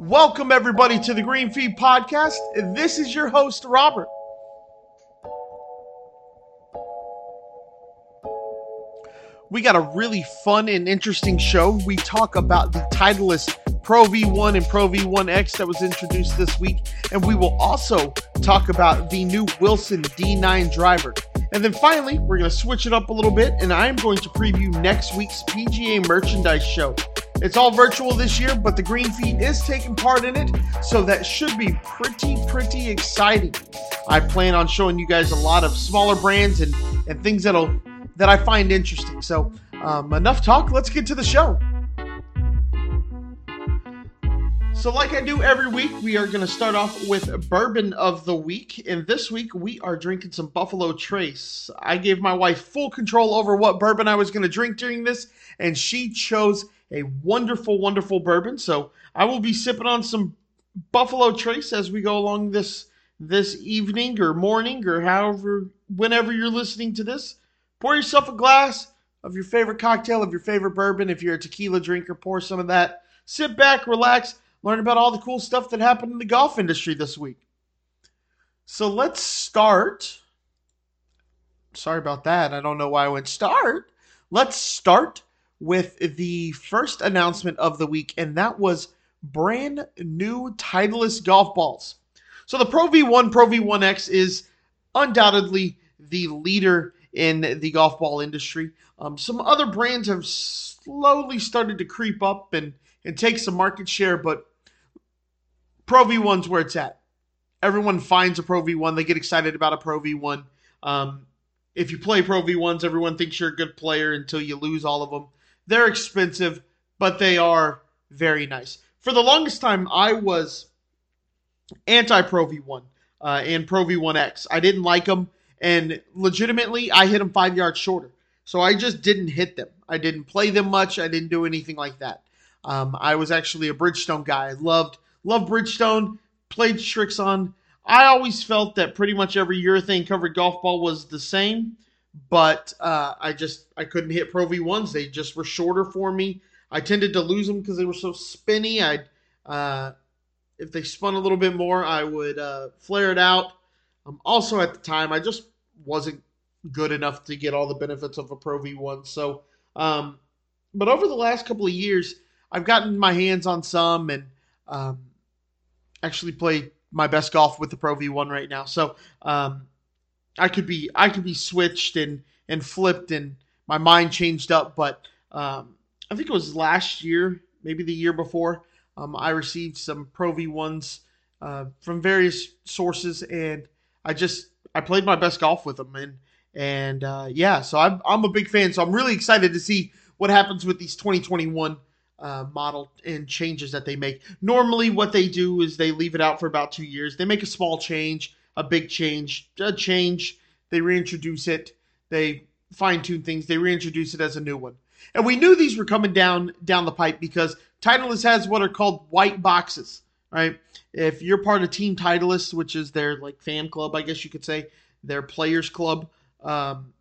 Welcome, everybody, to the Green Feed Podcast. This is your host, Robert. We got a really fun and interesting show. We talk about the Titleist Pro V1 and Pro V1X that was introduced this week, and we will also talk about the new Wilson D9 driver. And then finally, we're going to switch it up a little bit, and I am going to preview next week's PGA merchandise show. It's all virtual this year, but the Green Feed is taking part in it, so that should be pretty, pretty exciting. I plan on showing you guys a lot of smaller brands and, and things that'll that I find interesting. So, um, enough talk. Let's get to the show. So, like I do every week, we are going to start off with bourbon of the week. And this week, we are drinking some Buffalo Trace. I gave my wife full control over what bourbon I was going to drink during this, and she chose a wonderful, wonderful bourbon. So, I will be sipping on some Buffalo Trace as we go along this this evening or morning or however whenever you're listening to this. Pour yourself a glass of your favorite cocktail, of your favorite bourbon. If you're a tequila drinker, pour some of that. Sit back, relax, learn about all the cool stuff that happened in the golf industry this week. So let's start. Sorry about that. I don't know why I went start. Let's start with the first announcement of the week, and that was brand new Titleist golf balls. So the Pro V1, Pro V1X is undoubtedly the leader in the golf ball industry. Um, some other brands have slowly started to creep up and, and take some market share, but Pro V1's where it's at. Everyone finds a Pro V1, they get excited about a Pro V1. Um, if you play Pro V1s, everyone thinks you're a good player until you lose all of them. They're expensive, but they are very nice. For the longest time, I was anti Pro V1 uh, and Pro V1X. I didn't like them and legitimately I hit them five yards shorter. So I just didn't hit them. I didn't play them much. I didn't do anything like that. Um, I was actually a Bridgestone guy. I loved loved Bridgestone. Played Srixon. I always felt that pretty much every urethane covered golf ball was the same, but uh, I just I couldn't hit Pro V1s. They just were shorter for me. I tended to lose them because they were so spinny. I'd uh, if they spun a little bit more, I would uh, flare it out. Um, also, at the time, I just wasn't good enough to get all the benefits of a Pro V1. So, um, but over the last couple of years, I've gotten my hands on some and um, actually play my best golf with the Pro V1 right now. So, um, I could be I could be switched and and flipped and my mind changed up. But um, I think it was last year, maybe the year before, um, I received some Pro V1s uh, from various sources and I just I played my best golf with them, and and uh, yeah, so I'm I'm a big fan. So I'm really excited to see what happens with these 2021 uh, model and changes that they make. Normally, what they do is they leave it out for about two years. They make a small change, a big change, a change. They reintroduce it. They fine tune things. They reintroduce it as a new one. And we knew these were coming down down the pipe because Titleist has what are called white boxes right? If you're part of Team Titleist, which is their like fan club, I guess you could say, their players club, um,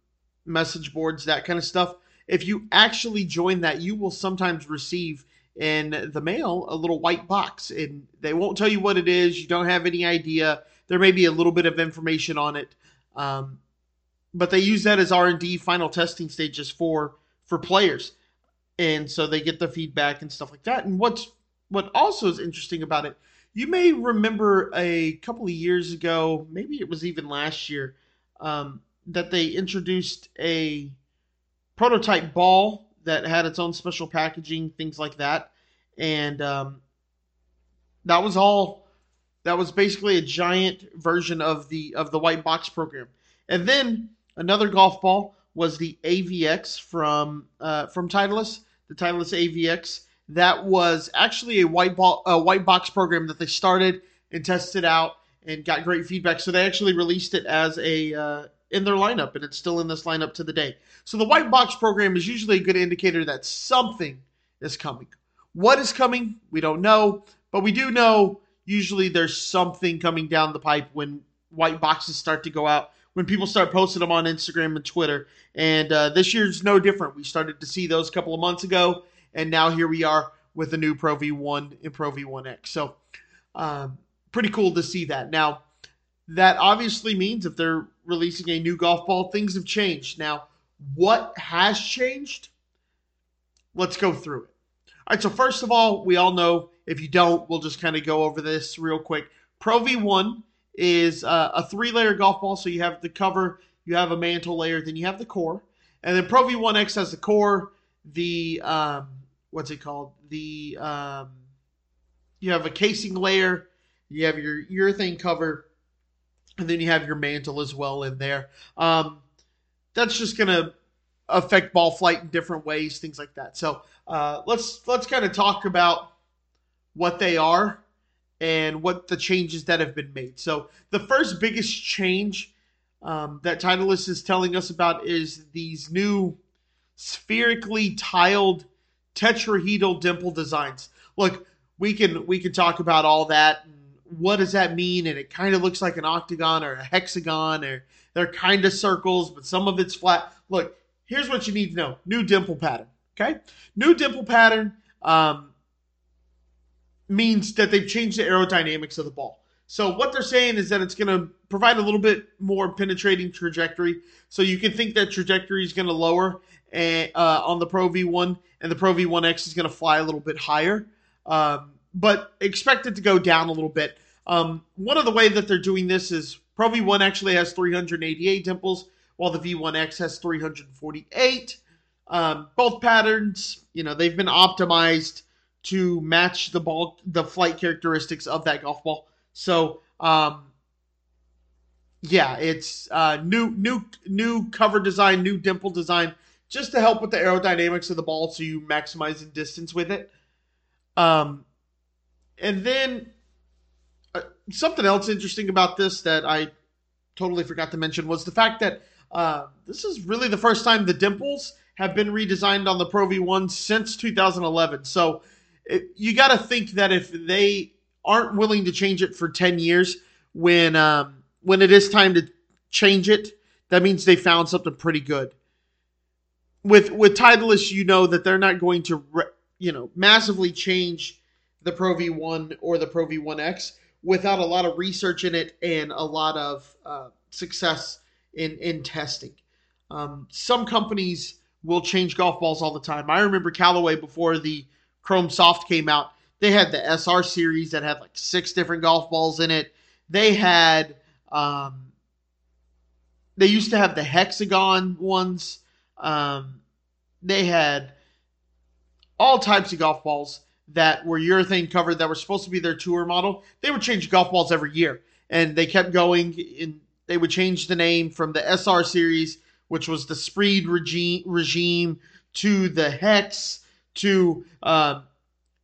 message boards, that kind of stuff. If you actually join that, you will sometimes receive in the mail a little white box, and they won't tell you what it is. You don't have any idea. There may be a little bit of information on it, um, but they use that as R and D final testing stages for for players, and so they get the feedback and stuff like that. And what's what also is interesting about it, you may remember a couple of years ago, maybe it was even last year, um, that they introduced a prototype ball that had its own special packaging, things like that, and um, that was all. That was basically a giant version of the of the white box program, and then another golf ball was the AVX from uh, from Titleist, the Titleist AVX that was actually a white ball, a white box program that they started and tested out and got great feedback. So they actually released it as a uh, in their lineup, and it's still in this lineup to the day. So the white box program is usually a good indicator that something is coming. What is coming, we don't know, but we do know usually there's something coming down the pipe when white boxes start to go out. When people start posting them on Instagram and Twitter, and uh, this year's no different. We started to see those a couple of months ago, and now here we are with the new Pro V1 and Pro V1X. So, um, pretty cool to see that. Now, that obviously means if they're releasing a new golf ball, things have changed. Now, what has changed? Let's go through it. All right, so first of all, we all know, if you don't, we'll just kind of go over this real quick. Pro V1 is uh, a three layer golf ball. So you have the cover, you have a mantle layer, then you have the core. And then Pro V1X has the core, the, um, what's it called? The, um, you have a casing layer, you have your urethane cover, and then you have your mantle as well in there. Um, that's just going to affect ball flight in different ways, things like that. So uh, let's let's kind of talk about what they are and what the changes that have been made. So the first biggest change um, that Titleist is telling us about is these new spherically tiled tetrahedral dimple designs. Look, we can we can talk about all that. what does that mean? And it kind of looks like an octagon or a hexagon, or they're kind of circles, but some of it's flat. Look, here's what you need to know: new dimple pattern. Okay, new dimple pattern. Um, means that they've changed the aerodynamics of the ball. So what they're saying is that it's going to provide a little bit more penetrating trajectory. So you can think that trajectory is going to lower and, uh, on the Pro V1, and the Pro V1X is going to fly a little bit higher. Um, but expect it to go down a little bit. Um, one of the way that they're doing this is Pro V1 actually has 388 dimples, while the V1X has 348. Um, both patterns, you know, they've been optimized to match the ball, the flight characteristics of that golf ball. So, um, yeah, it's uh, new, new, new cover design, new dimple design, just to help with the aerodynamics of the ball, so you maximize the distance with it. Um, and then uh, something else interesting about this that I totally forgot to mention was the fact that uh, this is really the first time the dimples have been redesigned on the Pro V1 since 2011. So it, you got to think that if they aren't willing to change it for 10 years when um, when it is time to change it that means they found something pretty good. With with titleist you know that they're not going to re, you know massively change the pro v1 or the pro v1x without a lot of research in it and a lot of uh, success in in testing. Um, some companies will change golf balls all the time. I remember callaway before the Chrome Soft came out, they had the SR series that had like six different golf balls in it. They had um, they used to have the hexagon ones. Um, they had all types of golf balls that were urethane covered that were supposed to be their tour model. They would change golf balls every year, and they kept going. In they would change the name from the SR series, which was the Speed regime, regime to the Hex to uh,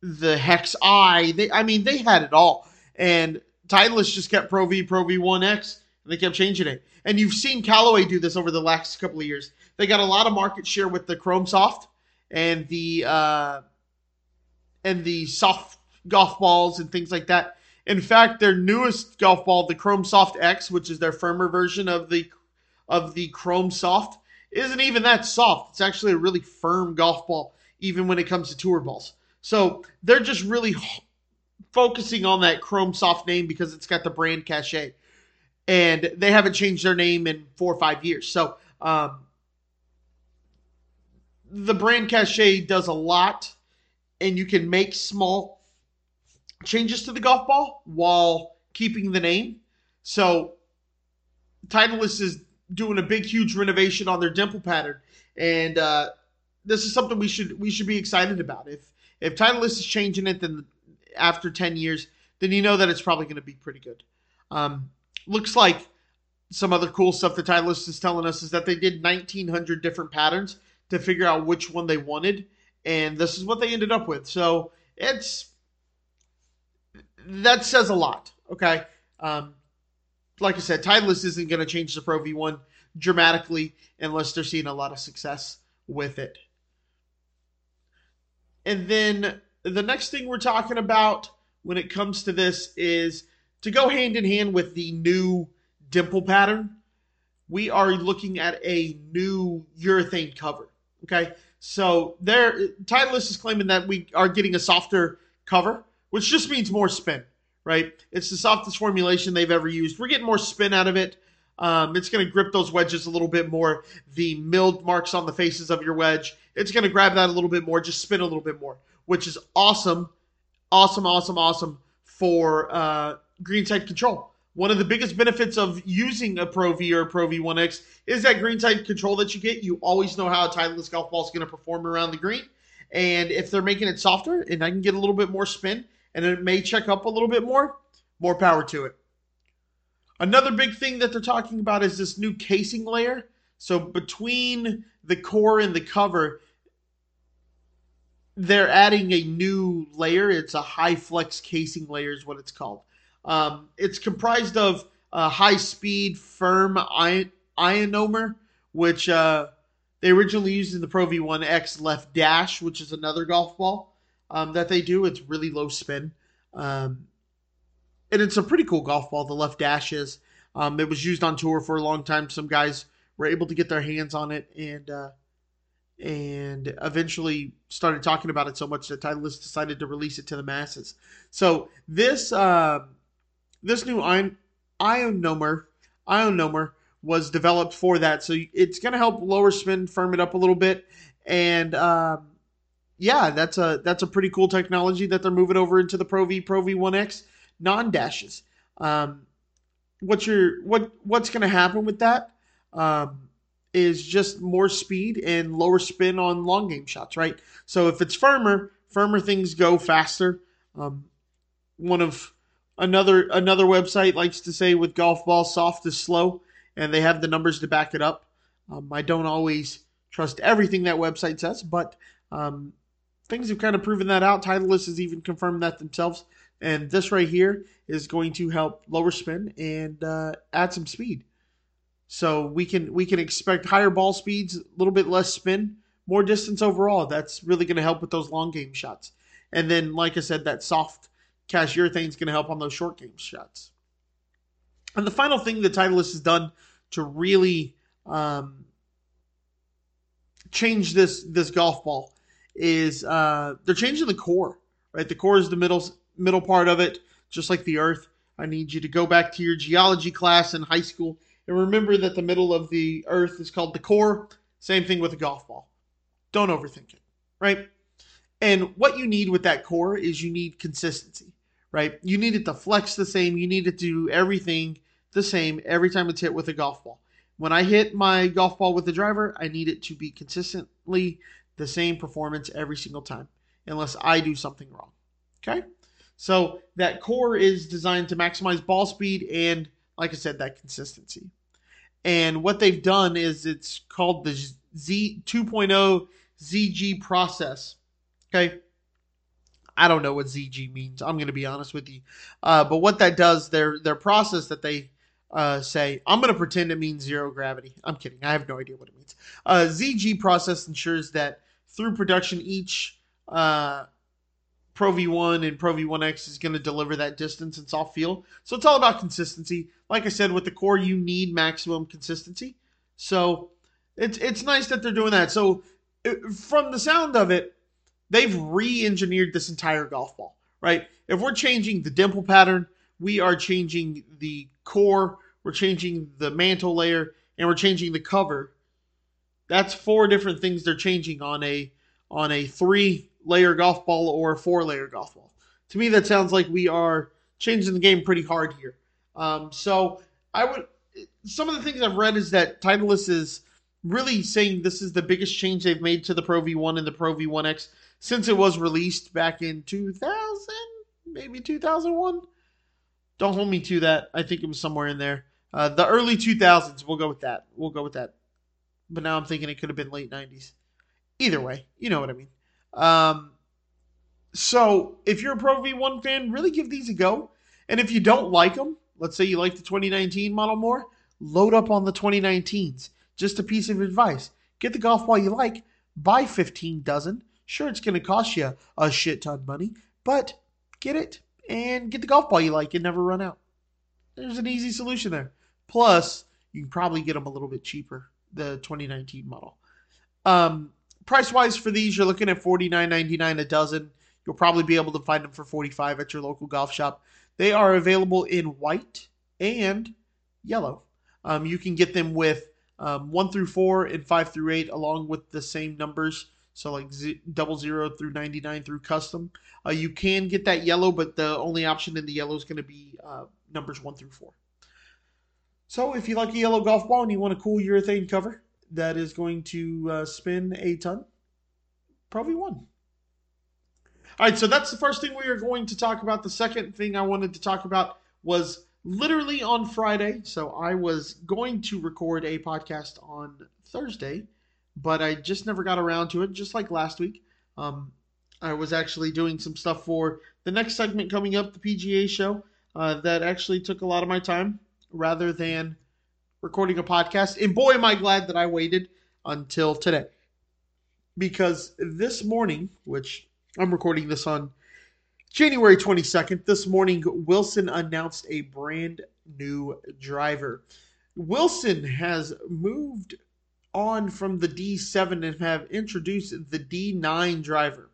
the Hex I. They, I mean, they had it all. And Titleist just kept Pro V, Pro V1X, and they kept changing it. And you've seen Callaway do this over the last couple of years. They got a lot of market share with the Chrome Soft and the uh, and the soft golf balls and things like that. In fact, their newest golf ball, the Chrome Soft X, which is their firmer version of the of the Chrome Soft, isn't even that soft. It's actually a really firm golf ball even when it comes to tour balls. So they're just really focusing on that Chrome Soft name because it's got the brand cachet. And they haven't changed their name in four or five years. So um, the brand cachet does a lot, and you can make small changes to the golf ball while keeping the name. So Titleist is doing a big, huge renovation on their dimple pattern, and uh, this is something we should we should be excited about. If if Titleist is changing it, then after ten years, then you know that it's probably going to be pretty good. Um, looks like some other cool stuff the Titleist is telling us is that they did 1,900 different patterns to figure out which one they wanted, and this is what they ended up with. So it's that says a lot. Okay. Um, like I said, Titleist isn't going to change the Pro V1 dramatically unless they're seeing a lot of success with it. And then the next thing we're talking about when it comes to this is to go hand in hand with the new dimple pattern. We are looking at a new urethane cover. Okay. So there, Titleist is claiming that we are getting a softer cover, which just means more spin, right? It's the softest formulation they've ever used. We're getting more spin out of it. Um, it's going to grip those wedges a little bit more. The milled marks on the faces of your wedge, it's going to grab that a little bit more, just spin a little bit more, which is awesome, awesome, awesome, awesome for uh, greenside control. One of the biggest benefits of using a Pro V or a Pro V1X is that greenside control that you get. You always know how a Titleist golf ball is going to perform around the green. And if they're making it softer and I can get a little bit more spin and it may check up a little bit more, more power to it. Another big thing that they're talking about is this new casing layer. So between the core and the cover, they're adding a new layer. It's a high flex casing layer, is what it's called. Um, it's comprised of a high speed firm ion- ionomer, which uh, they originally used in the Pro V1X Left Dash, which is another golf ball um, that they do. It's really low spin. Um, and it's a pretty cool golf ball. The left dash is. Um, it was used on tour for a long time. Some guys were able to get their hands on it, and uh, and eventually started talking about it so much that Titleist decided to release it to the masses. So this uh, this new ion ionomer ionomer was developed for that. So it's going to help lower spin, firm it up a little bit, and um, yeah, that's a that's a pretty cool technology that they're moving over into the Pro V Pro V1X non dashes. Um, what's your what what's going to happen with that um, is just more speed and lower spin on long game shots, right? So if it's firmer, firmer things go faster. Um, one of another another website likes to say with golf ball, soft is slow, and they have the numbers to back it up. Um, I don't always trust everything that website says, but um, things have kind of proven that out. Titleist has even confirmed that themselves. And this right here is going to help lower spin and uh, add some speed. So we can we can expect higher ball speeds, a little bit less spin, more distance overall. That's really going to help with those long game shots. And then, like I said, that soft cast urethane is going to help on those short game shots. And the final thing the Titleist has done to really um, change this this golf ball is uh, they're changing the core. Right, the core is the middle middle part of it, just like the Earth. I need you to go back to your geology class in high school and remember that the middle of the Earth is called the core. Same thing with a golf ball. Don't overthink it, right? And what you need with that core is you need consistency, right? You need it to flex the same. You need it to do everything the same every time it's hit with a golf ball. When I hit my golf ball with the driver, I need it to be consistently the same performance every single time, unless I do something wrong. Okay? So that core is designed to maximize ball speed and, like I said, that consistency. And what they've done is it's called the Z 2.0 ZG process. Okay. I don't know what ZG means. I'm going to be honest with you. Uh, but what that does, their their process that they uh, say, I'm going to pretend it means zero gravity. I'm kidding. I have no idea what it means. Uh, ZG process ensures that through production, each uh, Pro V1 and Pro V1X is going to deliver that distance and soft feel. So it's all about consistency. Like I said, with the core, you need maximum consistency. So it's it's nice that they're doing that. So uh, from the sound of it, they've re-engineered this entire golf ball, right? If we're changing the dimple pattern, we are changing the core, we're changing the mantle layer, and we're changing the cover. That's four different things they're changing on a on a three layer golf ball or four layer golf ball. To me, that sounds like we are changing the game pretty hard here. Um, so I would. Some of the things I've read is that Titleist is really saying this is the biggest change they've made to the Pro V1 and the Pro V1X since it was released back in 2000, maybe 2001. Don't hold me to that. I think it was somewhere in there. Uh, the early 2000s. We'll go with that. We'll go with that. But now I'm thinking it could have been late 90s. Either way, you know what I mean. Um, so if you're a Pro V1 fan, really give these a go. And if you don't like them, let's say you like the 2019 model more, load up on the 2019s. Just a piece of advice. Get the golf ball you like, buy 15 dozen. Sure, it's going to cost you a shit ton of money, but get it and get the golf ball you like and never run out. There's an easy solution there. Plus, you can probably get them a little bit cheaper, the 2019 model. Um, price wise for these, you're looking at $49.99 a dozen. You'll probably be able to find them for 45 at your local golf shop. They are available in white and yellow. Um, you can get them with um, 1 through 4 and 5 through 8, along with the same numbers. So, like z- double zero through 99 through custom. Uh, you can get that yellow, but the only option in the yellow is going to be uh, numbers 1 through 4. So, if you like a yellow golf ball and you want a cool urethane cover that is going to uh, spin a ton, probably one. All right, so that's the first thing we are going to talk about. The second thing I wanted to talk about was literally on Friday. So I was going to record a podcast on Thursday, but I just never got around to it, just like last week. Um, I was actually doing some stuff for the next segment coming up, the PGA show, uh, that actually took a lot of my time rather than recording a podcast. And boy, am I glad that I waited until today. Because this morning, which I'm recording this on January 22nd. This morning, Wilson announced a brand new driver. Wilson has moved on from the D7 and have introduced the D9 driver.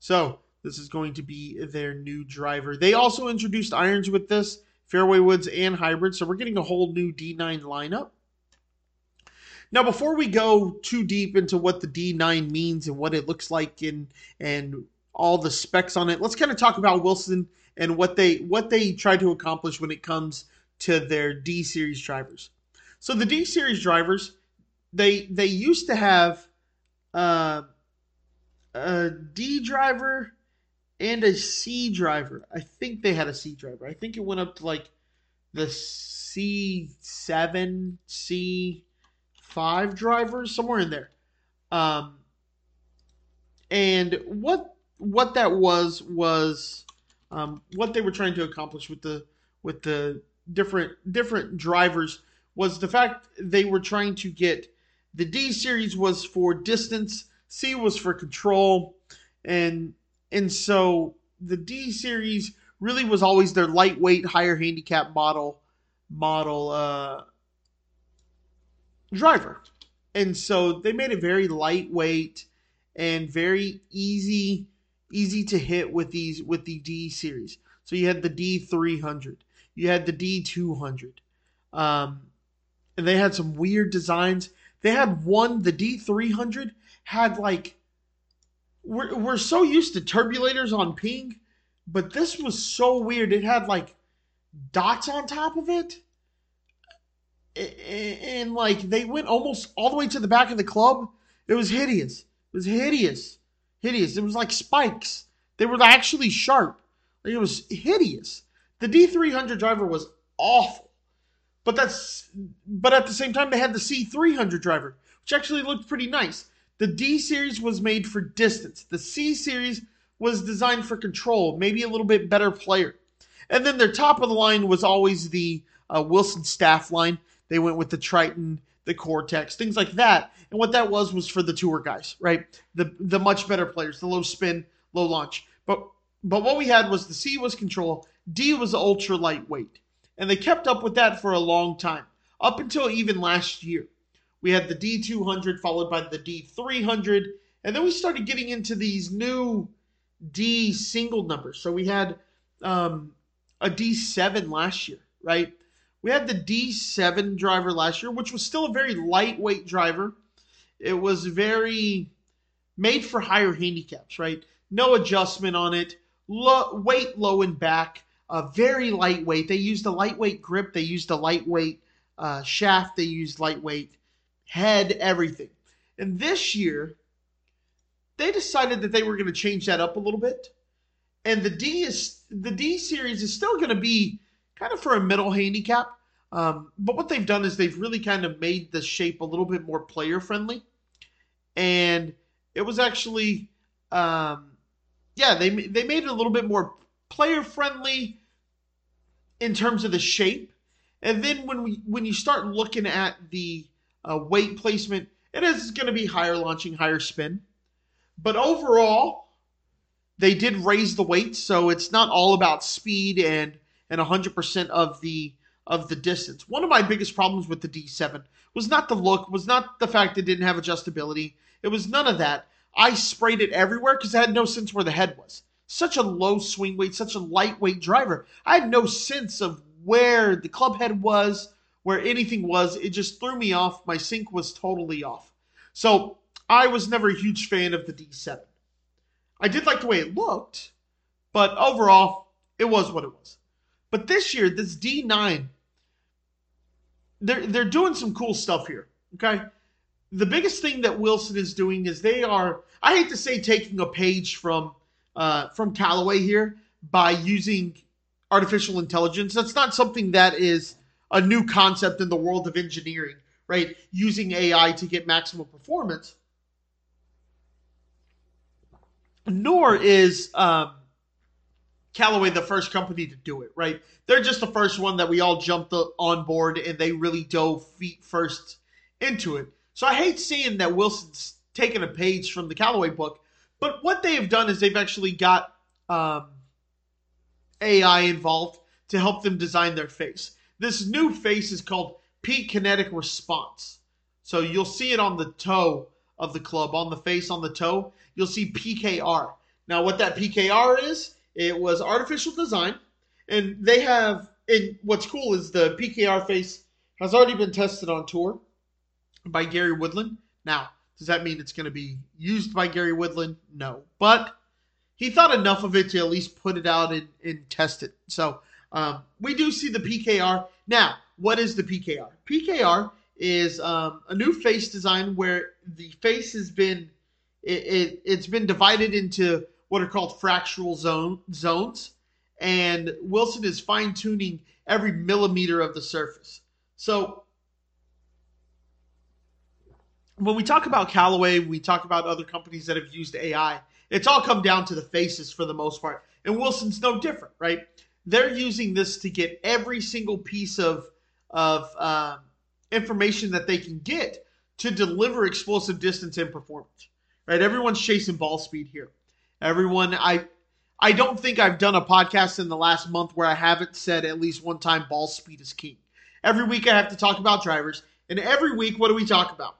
So, this is going to be their new driver. They also introduced irons with this, fairway woods and hybrid. So, we're getting a whole new D9 lineup. Now, before we go too deep into what the D9 means and what it looks like and and all the specs on it, let's kind of talk about Wilson and what they what they try to accomplish when it comes to their D series drivers. So the D series drivers, they they used to have uh, a D driver and a C driver. I think they had a C driver. I think it went up to like the C7, C five drivers, somewhere in there. Um, and what what that was was um, what they were trying to accomplish with the with the different different drivers was the fact they were trying to get the D series was for distance, C was for control, and and so the D series really was always their lightweight, higher handicap model model uh, driver. And so they made it very lightweight and very easy easy to hit with these with the D series. So you had the D300, you had the D200. Um, and they had some weird designs. They had one, the D300 had like we're, we're so used to turbulators on ping, but this was so weird. It had like dots on top of it and like they went almost all the way to the back of the club. It was hideous. It was hideous, hideous. It was like spikes. They were actually sharp. Like it was hideous. The D300 driver was awful, but that's but at the same time they had the C300 driver, which actually looked pretty nice. The D series was made for distance. The C series was designed for control, maybe a little bit better player. And then their top of the line was always the uh, Wilson staff line. They went with the Triton, the Cortex, things like that. And what that was was for the tour guys, right? The the much better players, the low spin, low launch. But but what we had was the C was control, D was ultra lightweight. And they kept up with that for a long time, up until even last year. We had the D200 followed by the D300, and then we started getting into these new D single numbers. So we had um, a D7 last year, right? We had the D7 driver last year, which was still a very lightweight driver. It was very made for higher handicaps, right? No adjustment on it. Weight low and back. Uh, very lightweight. They used a lightweight grip. They used a lightweight uh, shaft. They used lightweight head, everything. And this year, they decided that they were going to change that up a little bit. And the D is the D series is still going to be kind of for a middle handicap. Um, but what they've done is they've really kind of made the shape a little bit more player friendly. And it was actually, um, yeah, they, they made it a little bit more player friendly in terms of the shape. And then when we when you start looking at the uh, weight placement, it is going to be higher launching, higher spin. But overall, they did raise the weight, so it's not all about speed and and 100% of the of the distance. One of my biggest problems with the D7 was not the look, was not the fact it didn't have adjustability. It was none of that. I sprayed it everywhere because I had no sense where the head was. Such a low swing weight, such a lightweight driver. I had no sense of where the club head was, where anything was. It just threw me off. My sync was totally off. So I was never a huge fan of the D7. I did like the way it looked, but overall, it was what it was. But this year, this D9, they're they're doing some cool stuff here. Okay. The biggest thing that Wilson is doing is they are, I hate to say taking a page from uh, from Callaway here by using artificial intelligence. That's not something that is a new concept in the world of engineering, right? Using AI to get maximum performance. Nor is um, Callaway the first company to do it, right? They're just the first one that we all jumped on board and they really dove feet first into it. So I hate seeing that Wilson's taken a page from the Callaway book, but what they have done is they've actually got um, AI involved to help them design their face. This new face is called Peak Kinetic Response. So you'll see it on the toe of the club, on the face, on the toe. You'll see PKR. Now, what that PKR is, it was artificial design, and they have. And what's cool is the PKR face has already been tested on tour by Gary Woodland. Now, does that mean it's going to be used by Gary Woodland? No, but he thought enough of it to at least put it out and, and test it. So um, we do see the PKR. Now, what is the PKR? PKR is um, a new face design where the face has been it, it, has been divided into what are called fractal zone zones, and Wilson is fine tuning every millimeter of the surface. So when we talk about Callaway, we talk about other companies that have used AI. It's all come down to the faces for the most part, and Wilson's no different, right? They're using this to get every single piece of of um, information that they can get to deliver explosive distance and performance. Right? Everyone's chasing ball speed here. Everyone, I I don't think I've done a podcast in the last month where I haven't said at least one time ball speed is king. Every week I have to talk about drivers, and every week what do we talk about?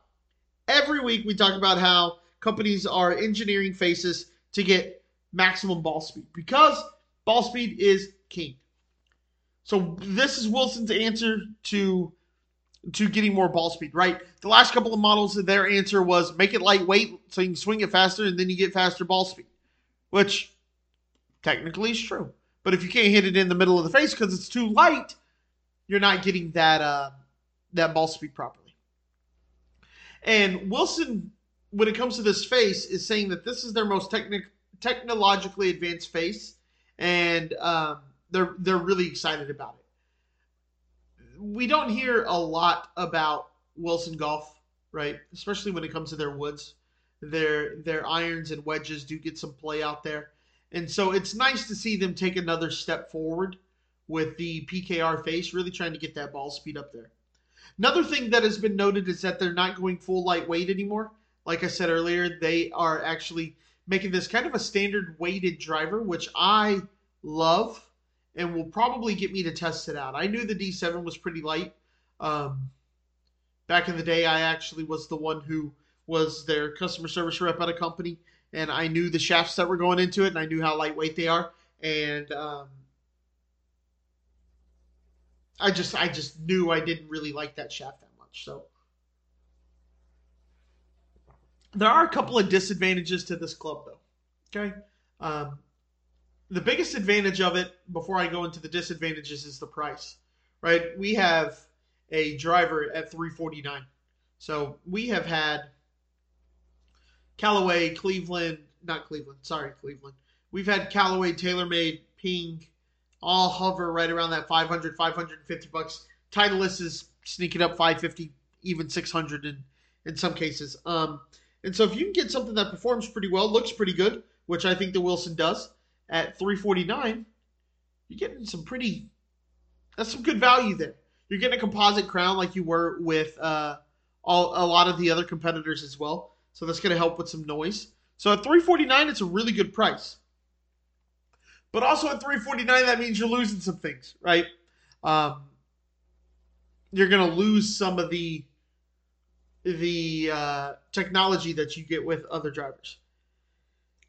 Every week we talk about how companies are engineering faces to get maximum ball speed because ball speed is king. So this is Wilson's answer to to getting more ball speed, right? The last couple of models, their answer was make it lightweight so you can swing it faster and then you get faster ball speed, which technically is true. But if you can't hit it in the middle of the face because it's too light, you're not getting that uh, that ball speed properly. And Wilson, when it comes to this face, is saying that this is their most technic- technologically advanced face, and um, they're they're really excited about it we don't hear a lot about Wilson Golf, right? Especially when it comes to their woods. Their their irons and wedges do get some play out there. And so it's nice to see them take another step forward with the PKR face, really trying to get that ball speed up there. Another thing that has been noted is that they're not going full lightweight anymore. Like I said earlier, they are actually making this kind of a standard weighted driver, which I love and will probably get me to test it out. I knew the D7 was pretty light. Um, back in the day, I actually was the one who was their customer service rep at a company, and I knew the shafts that were going into it, and I knew how lightweight they are, and um, I just I just knew I didn't really like that shaft that much. So there are a couple of disadvantages to this club, though. Okay. Um, the biggest advantage of it, before I go into the disadvantages, is the price. Right? We have a driver at 349. So we have had Callaway, Cleveland, not Cleveland, sorry, Cleveland. We've had Callaway, TaylorMade, Ping, all hover right around that 500, 550 bucks. Titleist is sneaking up 550, even 600 in, in some cases. Um, and so if you can get something that performs pretty well, looks pretty good, which I think the Wilson does, at 349, you're getting some pretty that's some good value there. You're getting a composite crown like you were with uh, all a lot of the other competitors as well. So that's going to help with some noise. So at 349, it's a really good price. But also at 349, that means you're losing some things, right? Um, you're going to lose some of the the uh, technology that you get with other drivers.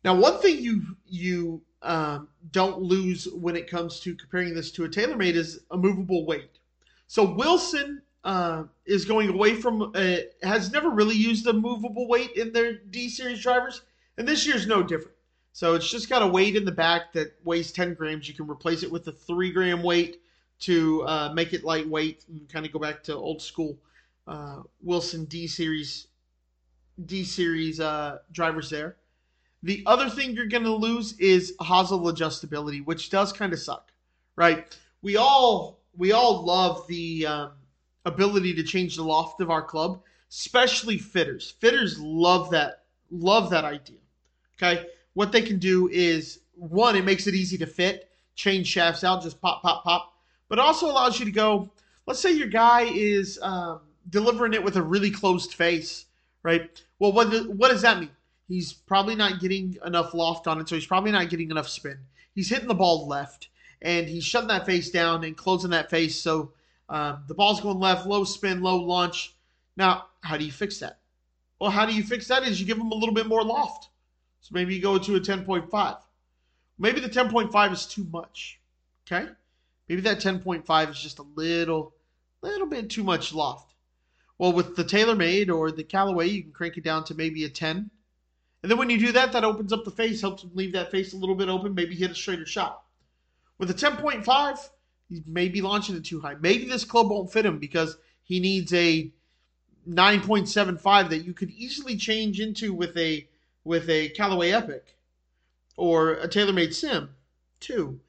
Now, one thing you you um, don't lose when it comes to comparing this to a TaylorMade is a movable weight. So Wilson uh, is going away from uh, has never really used a movable weight in their D series drivers, and this year's no different. So it's just got a weight in the back that weighs 10 grams. You can replace it with a three gram weight to uh, make it lightweight and kind of go back to old school uh, Wilson D series D series uh, drivers there. The other thing you're going to lose is hosel adjustability, which does kind of suck, right? We all we all love the um, ability to change the loft of our club, especially fitters. Fitters love that love that idea. Okay, what they can do is one, it makes it easy to fit, change shafts out, just pop, pop, pop, but also allows you to go. Let's say your guy is um, delivering it with a really closed face, right? Well, what what does that mean? He's probably not getting enough loft on it, so he's probably not getting enough spin. He's hitting the ball left, and he's shutting that face down and closing that face, so um, the ball's going left, low spin, low launch. Now, how do you fix that? Well, how do you fix that? Is you give him a little bit more loft. So maybe you go to a 10.5. Maybe the 10.5 is too much. Okay? Maybe that 10.5 is just a little, little bit too much loft. Well, with the TaylorMade or the Callaway, you can crank it down to maybe a 10. And then when you do that, that opens up the face, helps him leave that face a little bit open, maybe hit a straighter shot. With a 10.5, he may be launching it too high. Maybe this club won't fit him because he needs a 9.75 that you could easily change into with a with a Callaway Epic or a TaylorMade Sim too.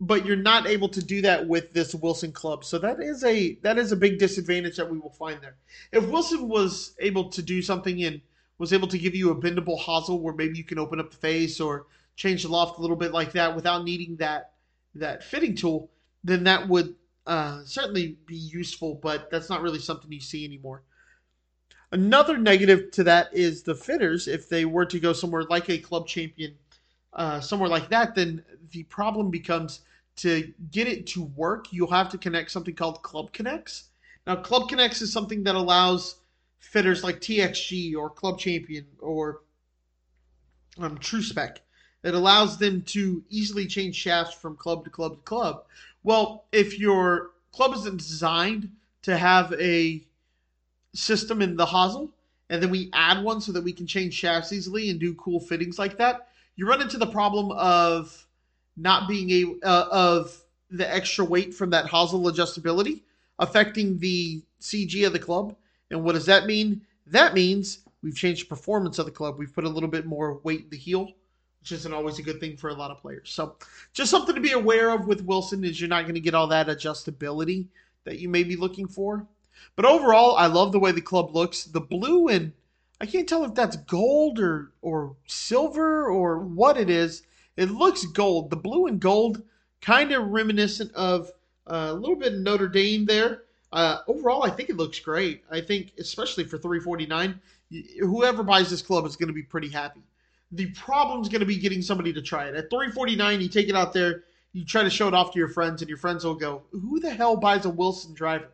But you're not able to do that with this Wilson club. So that is a that is a big disadvantage that we will find there. If Wilson was able to do something and was able to give you a bendable hosel where maybe you can open up the face or change the loft a little bit like that without needing that that fitting tool, then that would uh, certainly be useful. But that's not really something you see anymore. Another negative to that is the fitters. If they were to go somewhere like a club champion, uh, somewhere like that, then the problem becomes to get it to work, you'll have to connect something called Club Conex. Now, Club Conex is something that allows fitters like TXG or Club Champion or um, True Spec. It allows them to easily change shafts from club to club to club. Well, if your club isn't designed to have a system in the hosel, and then we add one so that we can change shafts easily and do cool fittings like that, you run into the problem of not being able uh, of the extra weight from that hosel adjustability affecting the CG of the club. And what does that mean? That means we've changed the performance of the club. We've put a little bit more weight in the heel, which isn't always a good thing for a lot of players. So, just something to be aware of with Wilson is you're not going to get all that adjustability that you may be looking for. But overall, I love the way the club looks. The blue and I can't tell if that's gold or or silver or what it is. It looks gold. The blue and gold kind of reminiscent of uh, a little bit of Notre Dame there. Uh, overall, I think it looks great. I think, especially for 349, whoever buys this club is going to be pretty happy. The problem is going to be getting somebody to try it. At 349, you take it out there, you try to show it off to your friends, and your friends will go, "Who the hell buys a Wilson driver?"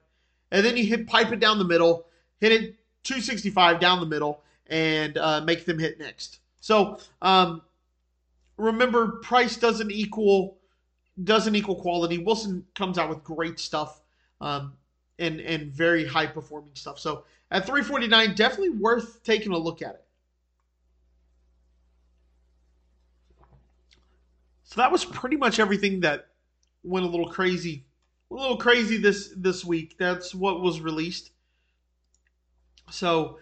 and then you hit pipe it down the middle, hit it 265 down the middle, and uh, make them hit next. So um, remember, price doesn't equal doesn't equal quality. Wilson comes out with great stuff um, and and very high performing stuff. So at 349, definitely worth taking a look at it. So that was pretty much everything that went a little crazy a little crazy this this week. That's what was released. So,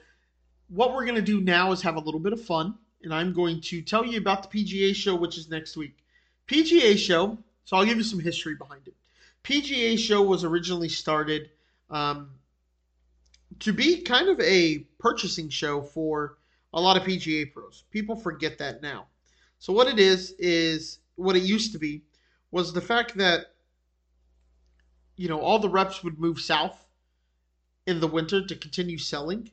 what we're going to do now is have a little bit of fun, and I'm going to tell you about the PGA show, which is next week. PGA show. So I'll give you some history behind it. PGA show was originally started um, to be kind of a purchasing show for a lot of PGA pros. People forget that now. So what it is is what it used to be was the fact that you know, all the reps would move south in the winter to continue selling.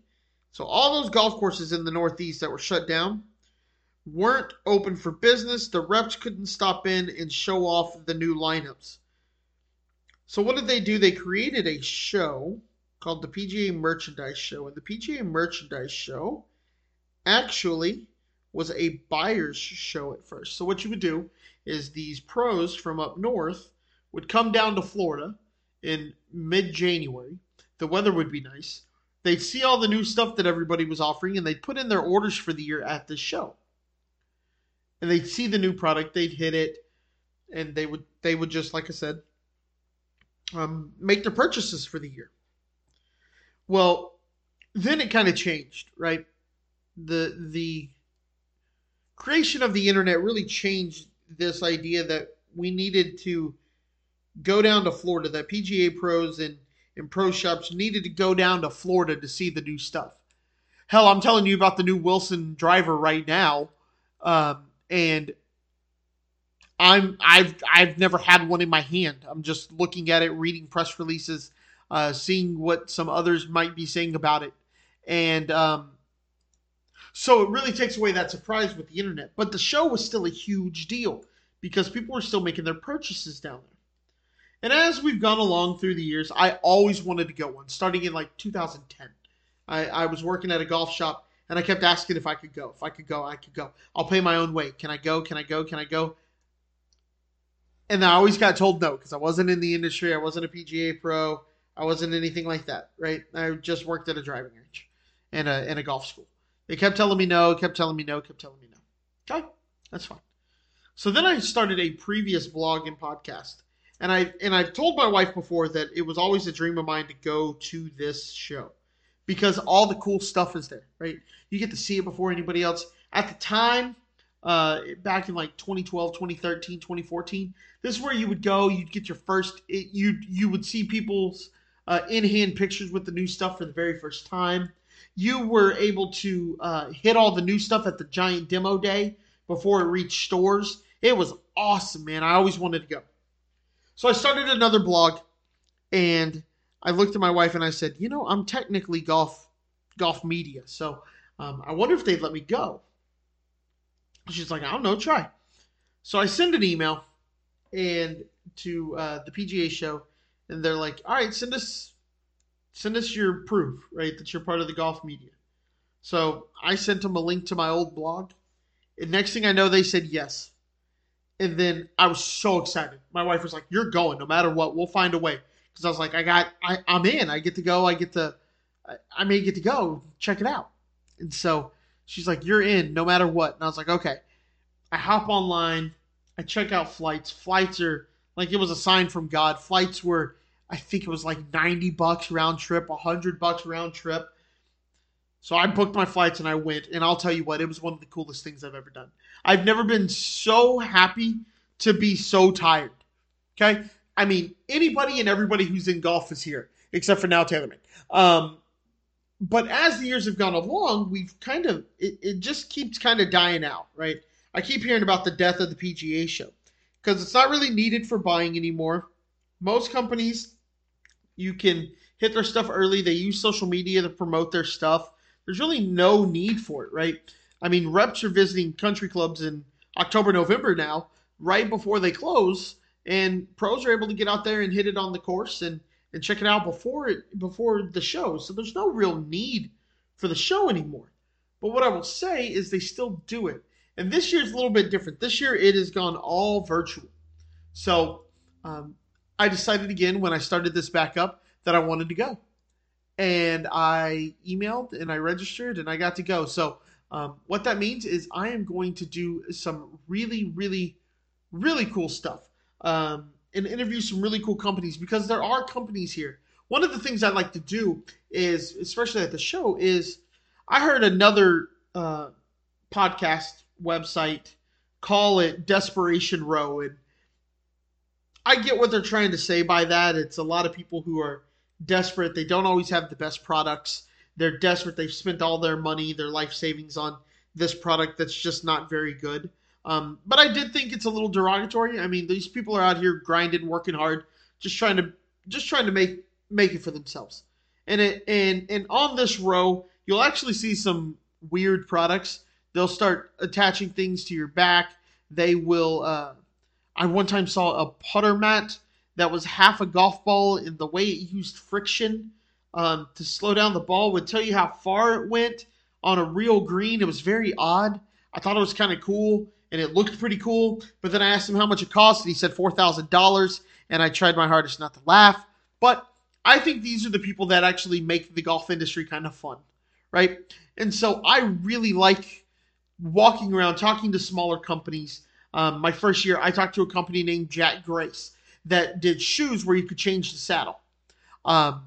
So all those golf courses in the Northeast that were shut down weren't open for business. The reps couldn't stop in and show off the new lineups. So what did they do? They created a show called the PGA Merchandise Show. And the PGA Merchandise Show actually was a buyer's show at first. So, what you would do is these pros from up north would come down to Florida in mid January. The weather would be nice. They'd see all the new stuff that everybody was offering and they'd put in their orders for the year at this show. And they'd see the new product, they'd hit it, and they would they would just like I said, um, make their purchases for the year. Well, then it kind of changed, right? The the creation of the internet really changed this idea that we needed to go down to Florida, that PGA pros and, and pro shops needed to go down to Florida to see the new stuff. Hell, I'm telling you about the new Wilson driver right now. Um, and I'm I've I've never had one in my hand. I'm just looking at it, reading press releases, uh, seeing what some others might be saying about it, and um, so it really takes away that surprise with the internet. But the show was still a huge deal because people were still making their purchases down there. And as we've gone along through the years, I always wanted to go one, starting in like 2010. I, I was working at a golf shop and I kept asking if I could go. If I could go, I could go. I'll pay my own way. Can I go? Can I go? Can I go? And I always got told no because I wasn't in the industry. I wasn't a PGA pro. I wasn't anything like that, right? I just worked at a driving range and a, and a golf school. They kept telling me no, kept telling me no, kept telling me no. Okay, that's fine. So then I started a previous blog and podcast. And I and I've told my wife before that it was always a dream of mine to go to this show because all the cool stuff is there, right? You get to see it before anybody else. At the time, uh, back in like 2012, 2013, 2014, this is where you would go. You'd get your first. It, you you would see people's uh, in hand pictures with the new stuff for the very first time you were able to uh, hit all the new stuff at the giant demo day before it reached stores. It was awesome, man. I always wanted to go. So I started another blog and I looked at my wife and I said, you know, I'm technically golf golf media, so um, I wonder if they'd let me go. She's like, I don't know, try. So I send an email and to uh, the PGA show, and they're like, all right, send us send us your proof, right, that you're part of the golf media. So I sent them a link to my old blog. And next thing I know, they said yes. And then I was so excited. My wife was like, You're going no matter what. We'll find a way. Because I was like, I got, I, I'm in. I get to go. I get to, I, I may get to go. Check it out. And so she's like, You're in no matter what. And I was like, Okay. I hop online. I check out flights. Flights are like it was a sign from God. Flights were I think it was like 90 bucks round trip, 100 bucks round trip. So I booked my flights and I went. And I'll tell you what, it was one of the coolest things I've ever done. I've never been so happy to be so tired. Okay? I mean, anybody and everybody who's in golf is here, except for now TaylorMade. Um, but as the years have gone along, we've kind of, it, it just keeps kind of dying out, right? I keep hearing about the death of the PGA show because it's not really needed for buying anymore. Most companies you can hit their stuff early. They use social media to promote their stuff. There's really no need for it, right? I mean, reps are visiting country clubs in October, November now, right before they close, and pros are able to get out there and hit it on the course and and check it out before it before the show. So there's no real need for the show anymore. But what I will say is they still do it. And this year is a little bit different. This year it has gone all virtual. So um, I decided again when I started this back up that I wanted to go. And I emailed and I registered and I got to go. So, um, what that means is I am going to do some really, really, really cool stuff um, and interview some really cool companies because there are companies here. One of the things I like to do is, especially at the show, is I heard another uh, podcast website call it Desperation Row. And I get what they're trying to say by that. It's a lot of people who are desperate. They don't always have the best products. They're desperate. They've spent all their money, their life savings on this product that's just not very good. Um, but I did think it's a little derogatory. I mean, these people are out here grinding, working hard, just trying to just trying to make make it for themselves. And it and and on this row, you'll actually see some weird products. They'll start attaching things to your back. They will uh, I one time saw a putter mat that was half a golf ball, and the way it used friction um, to slow down the ball would tell you how far it went on a real green. It was very odd. I thought it was kind of cool and it looked pretty cool. But then I asked him how much it cost, and he said $4,000. And I tried my hardest not to laugh. But I think these are the people that actually make the golf industry kind of fun, right? And so I really like walking around talking to smaller companies. Um, my first year, I talked to a company named Jack Grace that did shoes where you could change the saddle. Um,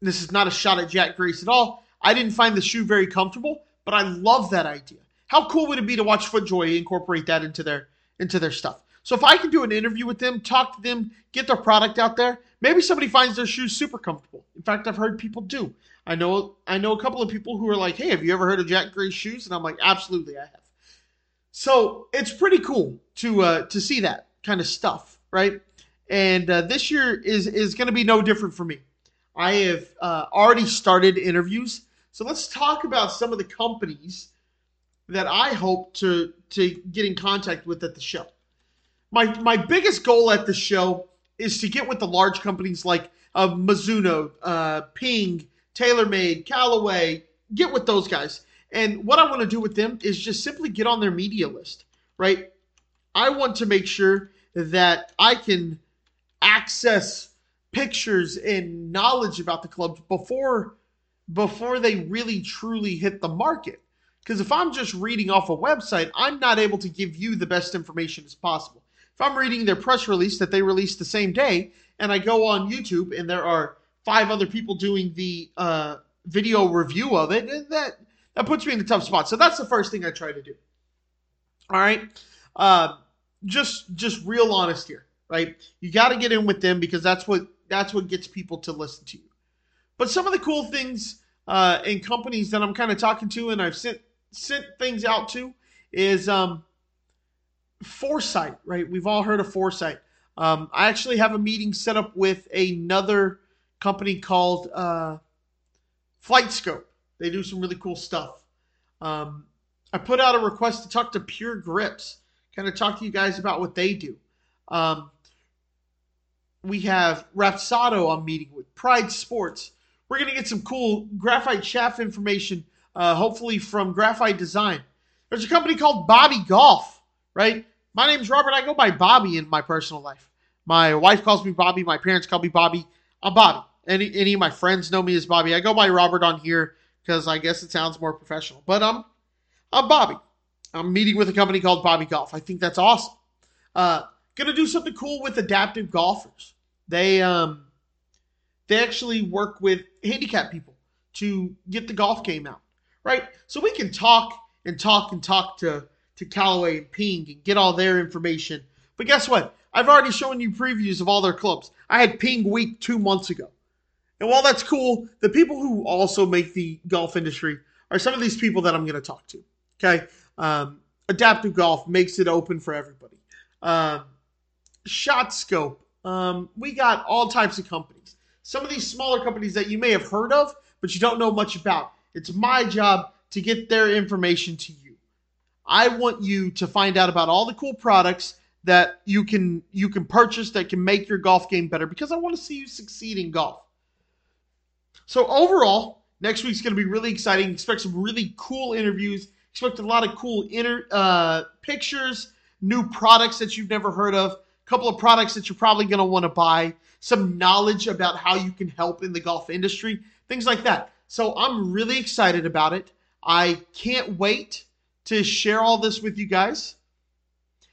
this is not a shot at Jack Grace at all. I didn't find the shoe very comfortable, but I love that idea. How cool would it be to watch FootJoy incorporate that into their into their stuff? So if I can do an interview with them, talk to them, get their product out there, maybe somebody finds their shoes super comfortable. In fact, I've heard people do. I know I know a couple of people who are like, "Hey, have you ever heard of Jack Grace shoes?" And I'm like, "Absolutely, I have." So it's pretty cool to uh, to see that kind of stuff, right? And uh, this year is is going to be no different for me. I have uh, already started interviews. So let's talk about some of the companies that I hope to to get in contact with at the show. My my biggest goal at the show is to get with the large companies like uh, Mizuno, uh, Ping, TaylorMade, Callaway. Get with those guys. And what I want to do with them is just simply get on their media list, right? I want to make sure that I can access pictures and knowledge about the clubs before before they really truly hit the market. Because if I'm just reading off a website, I'm not able to give you the best information as possible. If I'm reading their press release that they released the same day, and I go on YouTube and there are five other people doing the uh, video review of it, that that puts me in a tough spot. So that's the first thing I try to do. All right, uh, just just real honest here, right? You got to get in with them because that's what that's what gets people to listen to you. But some of the cool things uh, and companies that I'm kind of talking to, and I've sent sent things out to, is um, Foresight. Right? We've all heard of Foresight. Um, I actually have a meeting set up with another company called uh, FlightScope. They do some really cool stuff. Um, I put out a request to talk to Pure Grips, kind of talk to you guys about what they do. Um, we have Rapsodo I'm meeting with, Pride Sports. We're going to get some cool graphite shaft information, uh, hopefully from Graphite Design. There's a company called Bobby Golf, right? My name's Robert. I go by Bobby in my personal life. My wife calls me Bobby. My parents call me Bobby. I'm Bobby. Any, any of my friends know me as Bobby. I go by Robert on here because I guess it sounds more professional. But um, I'm Bobby. I'm meeting with a company called Bobby Golf. I think that's awesome. Uh, gonna do something cool with adaptive golfers. They um they actually work with handicap people to get the golf game out, right? So we can talk and talk and talk to to Callaway and Ping and get all their information. But guess what? I've already shown you previews of all their clubs. I had Ping Week two months ago. And while that's cool, the people who also make the golf industry are some of these people that I'm going to talk to. Okay. Um, adaptive golf makes it open for everybody. Um, Shot Scope. Um, we got all types of companies. Some of these smaller companies that you may have heard of, but you don't know much about. It's my job to get their information to you. I want you to find out about all the cool products that you can you can purchase that can make your golf game better because I want to see you succeed in golf. So overall, next week's going to be really exciting. Expect some really cool interviews. Expect a lot of cool inter, uh, pictures, new products that you've never heard of a couple of products that you're probably going to want to buy, some knowledge about how you can help in the golf industry, things like that. So I'm really excited about it. I can't wait to share all this with you guys.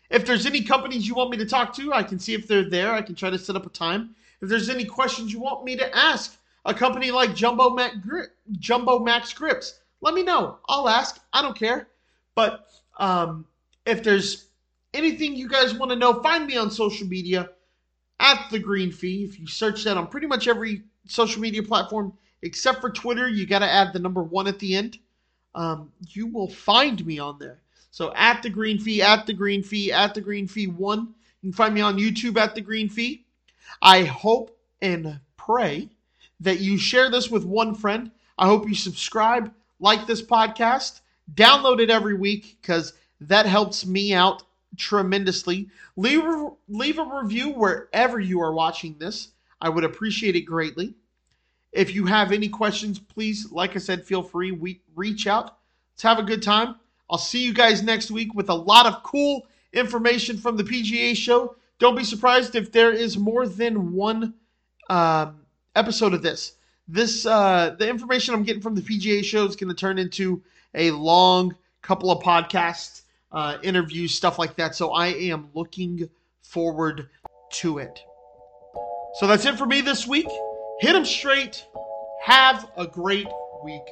If there's any companies you want me to talk to, I can see if they're there. I can try to set up a time. If there's any questions you want me to ask a company like Jumbo, Mac Jumbo Max Grips, let me know. I'll ask. I don't care. But um, if there's anything you guys want to know, find me on social media at the Green Fee. If you search that on pretty much every social media platform except for Twitter, you got to add the number one at the end. Um, you will find me on there. So at the Green Fee, at the Green Fee, at the Green Fee one. You can find me on YouTube at the Green Fee. I hope and pray that you share this with one friend. I hope you subscribe, like this podcast, download it every week because that helps me out tremendously. Leave, leave a review wherever you are watching this. I would appreciate it greatly. If you have any questions, please, like I said, feel free. We reach out. Let's have a good time. I'll see you guys next week with a lot of cool information from the PGA show. Don't be surprised if there is more than one uh, episode of this. This uh, the information I'm getting from the PGA show is going to turn into a long couple of podcasts, uh, interviews, stuff like that. So I am looking forward to it. So that's it for me this week. Hit them straight. Have a great week.